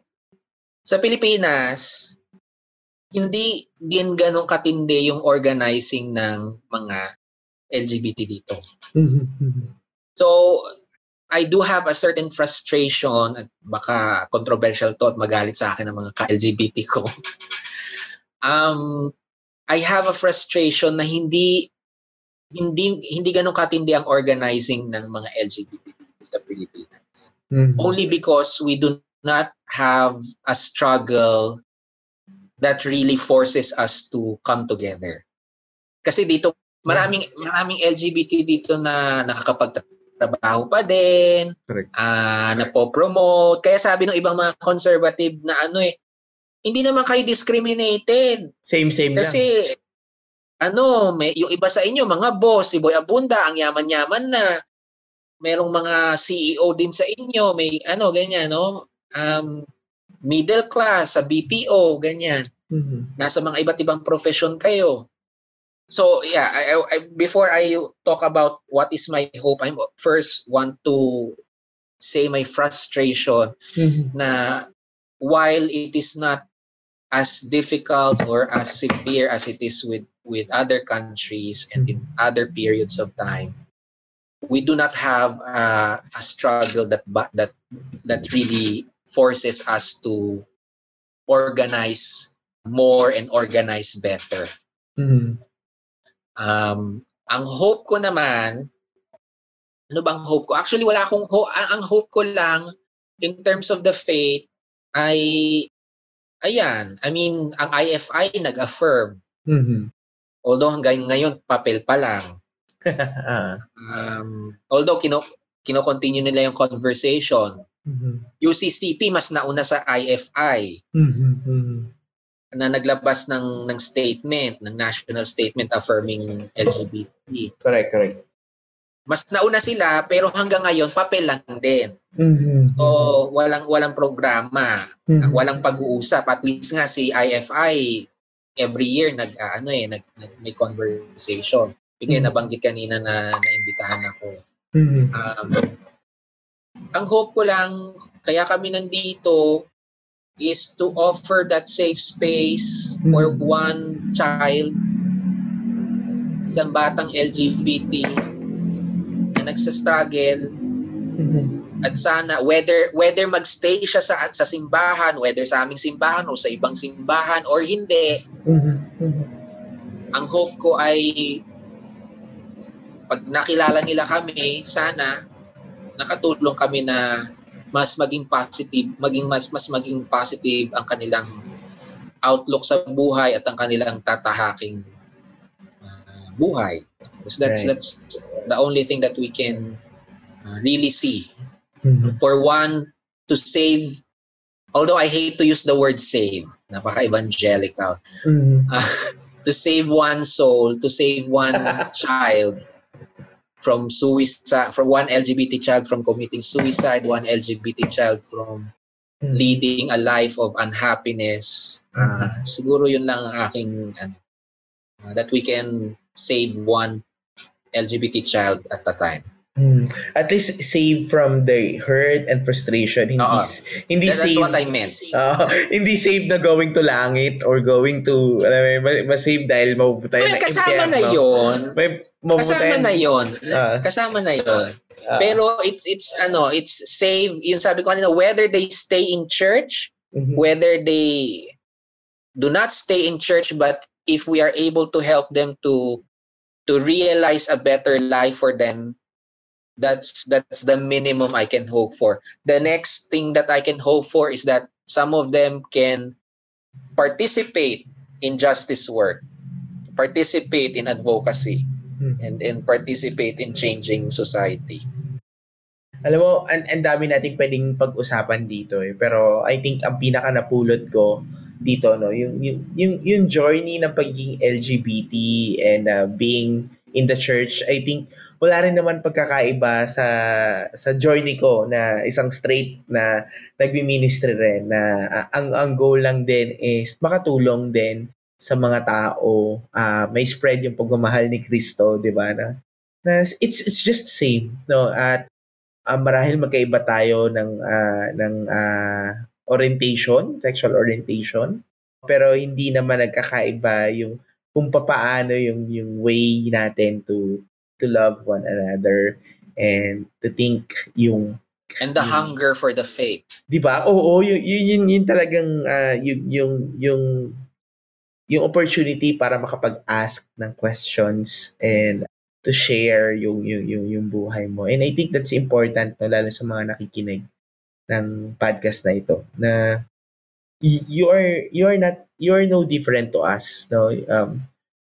Sa Pilipinas hindi din ganun katindi yung organizing ng mga LGBT dito. Mm-hmm. so I do have a certain frustration at baka controversial to at magalit sa akin ng mga ka-LGBT ko. um, I have a frustration na hindi hindi hindi ganun katindi ang organizing ng mga LGBT sa Pilipinas. Mm-hmm. Only because we do not have a struggle that really forces us to come together. Kasi dito maraming maraming LGBT dito na nakakapag trabaho pa din, uh, napopromote. Kaya sabi ng ibang mga conservative na ano eh, hindi naman kayo discriminated. Same, same Kasi, lang. ano, may, yung iba sa inyo, mga boss, si Boy Abunda, ang yaman-yaman na. Merong mga CEO din sa inyo, may ano, ganyan, no? Um, middle class, sa BPO, ganyan. Mm-hmm. Nasa mga iba't ibang profession kayo so yeah I, I, before i talk about what is my hope i first want to say my frustration mm-hmm. na while it is not as difficult or as severe as it is with with other countries and in other periods of time we do not have uh, a struggle that that that really forces us to organize more and organize better mm-hmm. Um, ang hope ko naman, ano bang hope ko? Actually, wala akong hope. Ang, ang hope ko lang, in terms of the faith, ay, ayan, I mean, ang IFI nag-affirm. Mm-hmm. Although hanggang ngayon, papel pa lang. um, although kino kino-continue nila yung conversation. Mhm. UCCP mas nauna sa IFI Mhm. Na naglabas ng ng statement, ng national statement affirming LGBT. Correct, correct. Mas nauna sila pero hanggang ngayon papel lang din. Mhm. So walang walang programa, Mhm. walang pag-uusap. At least nga si IFI every year nag ah, ano eh nag, nag may conversation. Bigyan Mhm. nabanggit kanina na naimbitahan ako. Mhm. Um, ang hope ko lang, kaya kami nandito, is to offer that safe space for Mhm. one child, isang batang LGBT na nagsastruggle Mhm. at sana whether whether magstay siya sa sa simbahan, whether sa aming simbahan o sa ibang simbahan or hindi, Mhm. Mhm. ang hope ko ay pag nakilala nila kami, sana nakatulong kami na mas maging positive, maging mas mas maging positive ang kanilang outlook sa buhay at ang kanilang tatahaking uh, buhay. Because that's Right. that's the only thing that we can uh, really see. Mhm. For one to save although I hate to use the word save, napaka-evangelical Mhm. to save one soul, to save one child from suicide, from one LGBT child from committing suicide, one LGBT child from Mhm. leading a life of unhappiness. Uh, siguro yun lang ang aking ano, uh, that we can save one LGBT child at a time. Mm. At least save from the hurt and frustration. Hindi s- hindi That- that's save what I meant. Ah, hindi save na going to langit or going to alam mo, ma-save dahil mapupunta Well, ng kasama na impyerno. yon. May Kasama na yon. Ah. Kasama na yon. Ah, Pero it's it's ano, it's save, yung sabi ko kanina, whether they stay in church mhm. whether they do not stay in church but if we are able to help them to to realize a better life for them that's that's the minimum i can hope for the next thing that i can hope for is that some of them can participate in justice work participate in advocacy Hmm. and and participate in changing society Alam mo, ang, ang dami nating pwedeng pag-usapan dito eh. Pero I think ang pinaka napulot ko dito, no, yung, yung, yung, yung journey ng pagiging LGBT and uh, being in the church, I think wala rin naman pagkakaiba sa sa journey ko na isang straight na nagbi-ministry rin na uh, ang ang goal lang din is makatulong din sa mga tao uh, may spread yung pagmamahal ni Kristo, 'di ba? Na, na it's it's just the same, no? At uh, marahil magkaiba tayo ng ah, ng ah, orientation, sexual orientation, pero hindi naman nagkakaiba yung kung papaano yung yung way natin to to love one another and to think yung and the Hmm. hunger for the faith 'di ba? Oo, yun yun, yun, yun talagang ah, yung yung yung yung opportunity para makapag-ask ng questions and to share yung yung yung, yung buhay mo. And I think that's important no, lalo sa mga nakikinig ng podcast na ito na you are you are not you are no different to us no um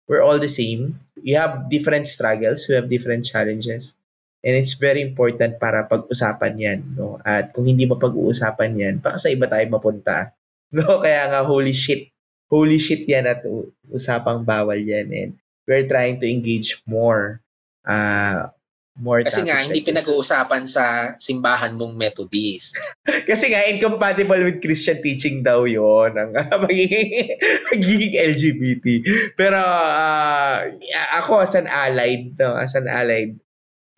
we're all the same. We have different struggles we have different challenges and it's very important para pag-usapan yan no? At kung hindi mo pag-uusapan yan baka sa iba tayo mapunta no? Kaya nga holy shit. Holy shit yan at usapang bawal yan and we're trying to engage more uh more kasi nga hindi pinag-uusapan sa simbahan mong Methodist Kasi nga, incompatible with Christian teaching daw yon ang magiging, magiging LGBT. Pero ah, ako as an allied, no, as an allied,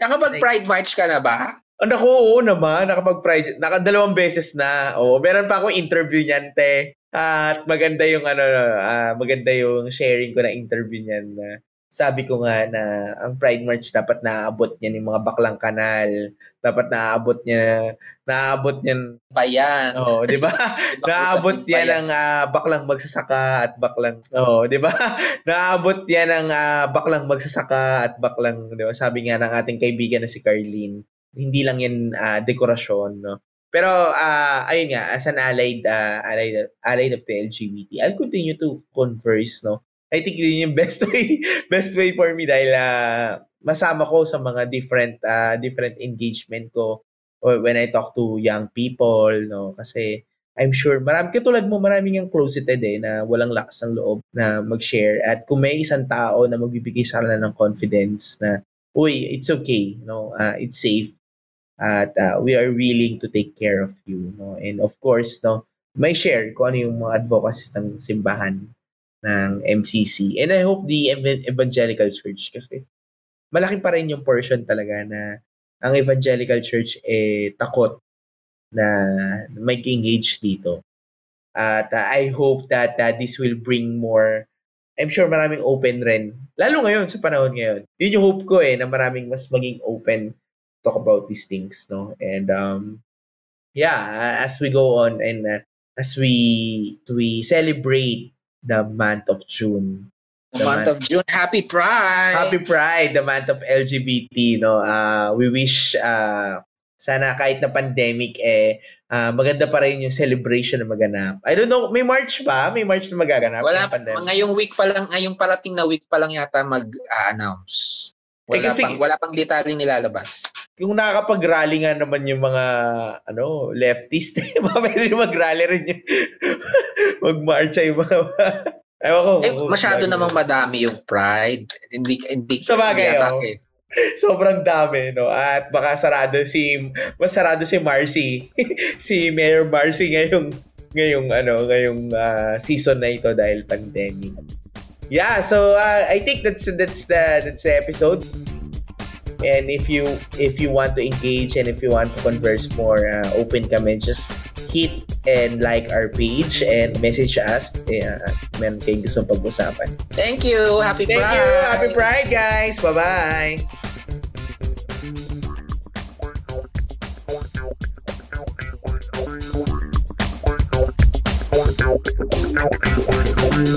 Nakapag-pride march ka na ba? Oh, naku, oo naman. Nakapag-pride. Nakadalawang beses na. Oo, meron pa akong interview niyan, te. At maganda yung ano, ah, maganda yung sharing ko na interview niyan na sabi ko nga na ang Pride March dapat naaabot niya ng mga baklang kanal. Dapat naaabot niya, naaabot niya, Pa yan. oh, di ba? Yan yan. ng ah, baklang magsasaka at baklang oh, 'di ba? Naabot yan ng ah, baklang magsasaka at baklang 'di ba? Sabi nga ng ating kaibigan na si Carlene, hindi lang yan ah, dekorasyon, no. Pero ah, ayun nga, as an allied ah, allied allied of the LGBT, I'll continue to converse, no. I think yun yung best way best way for me dahil ah, masama ko sa mga different uh, different engagement ko when I talk to young people, no? Kasi I'm sure, marami, katulad mo, maraming yung closeted eh, na walang lakas ng loob na mag-share. At kung may isang tao na magbibigay sa kanila ng confidence na, uy, it's okay, no? Uh, it's safe. At uh, we are willing to take care of you, no? And of course, no, may share kung ano yung mga advocacies ng simbahan ng MCC. And I hope the evangelical church kasi malaki pa rin yung portion talaga na ang evangelical church eh takot na mag-engage dito. At uh, I hope that uh, this will bring more I'm sure maraming open rin. Lalo ngayon, sa panahon ngayon. Yun yung hope ko eh, na maraming mas maging open talk about these things, no? And um, yeah, as we go on and uh, as we we celebrate the month of June. The, month, month of June, happy Pride! Happy Pride, the month of LGBT, no? Uh, we wish uh, sana kahit na pandemic eh uh, maganda pa rin yung celebration na maganap. I don't know, may March ba? May March na magaganap? Wala, ngayong week pa lang, ngayong parating na week pa lang yata mag-announce. Wala, eh kasi, pang, wala pang detalyeng nilalabas. Kung nakakapag-rally nga naman yung mga ano, leftist, eh, pwede mag-rally rin yung mag-march yung mga Ewan ko. Eh, masyado namang madami yung pride. Hindi, hindi, sa bagay, hindi oh. Sobrang dami, no? At baka sarado si, masarado si Marcy. si Mayor Marcy ngayong, ngayong, ano, ngayong uh, season na ito dahil pandemic. Yeah, so uh, I think that's that's the that's the episode. And if you if you want to engage and if you want to converse more, uh, open kami, just hit and like our page and message us. Uh, meron kayong pag-usapan. Thank you. Happy Thank Pride. Thank you. Happy Pride, guys. Bye-bye.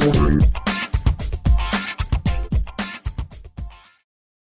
Thank you.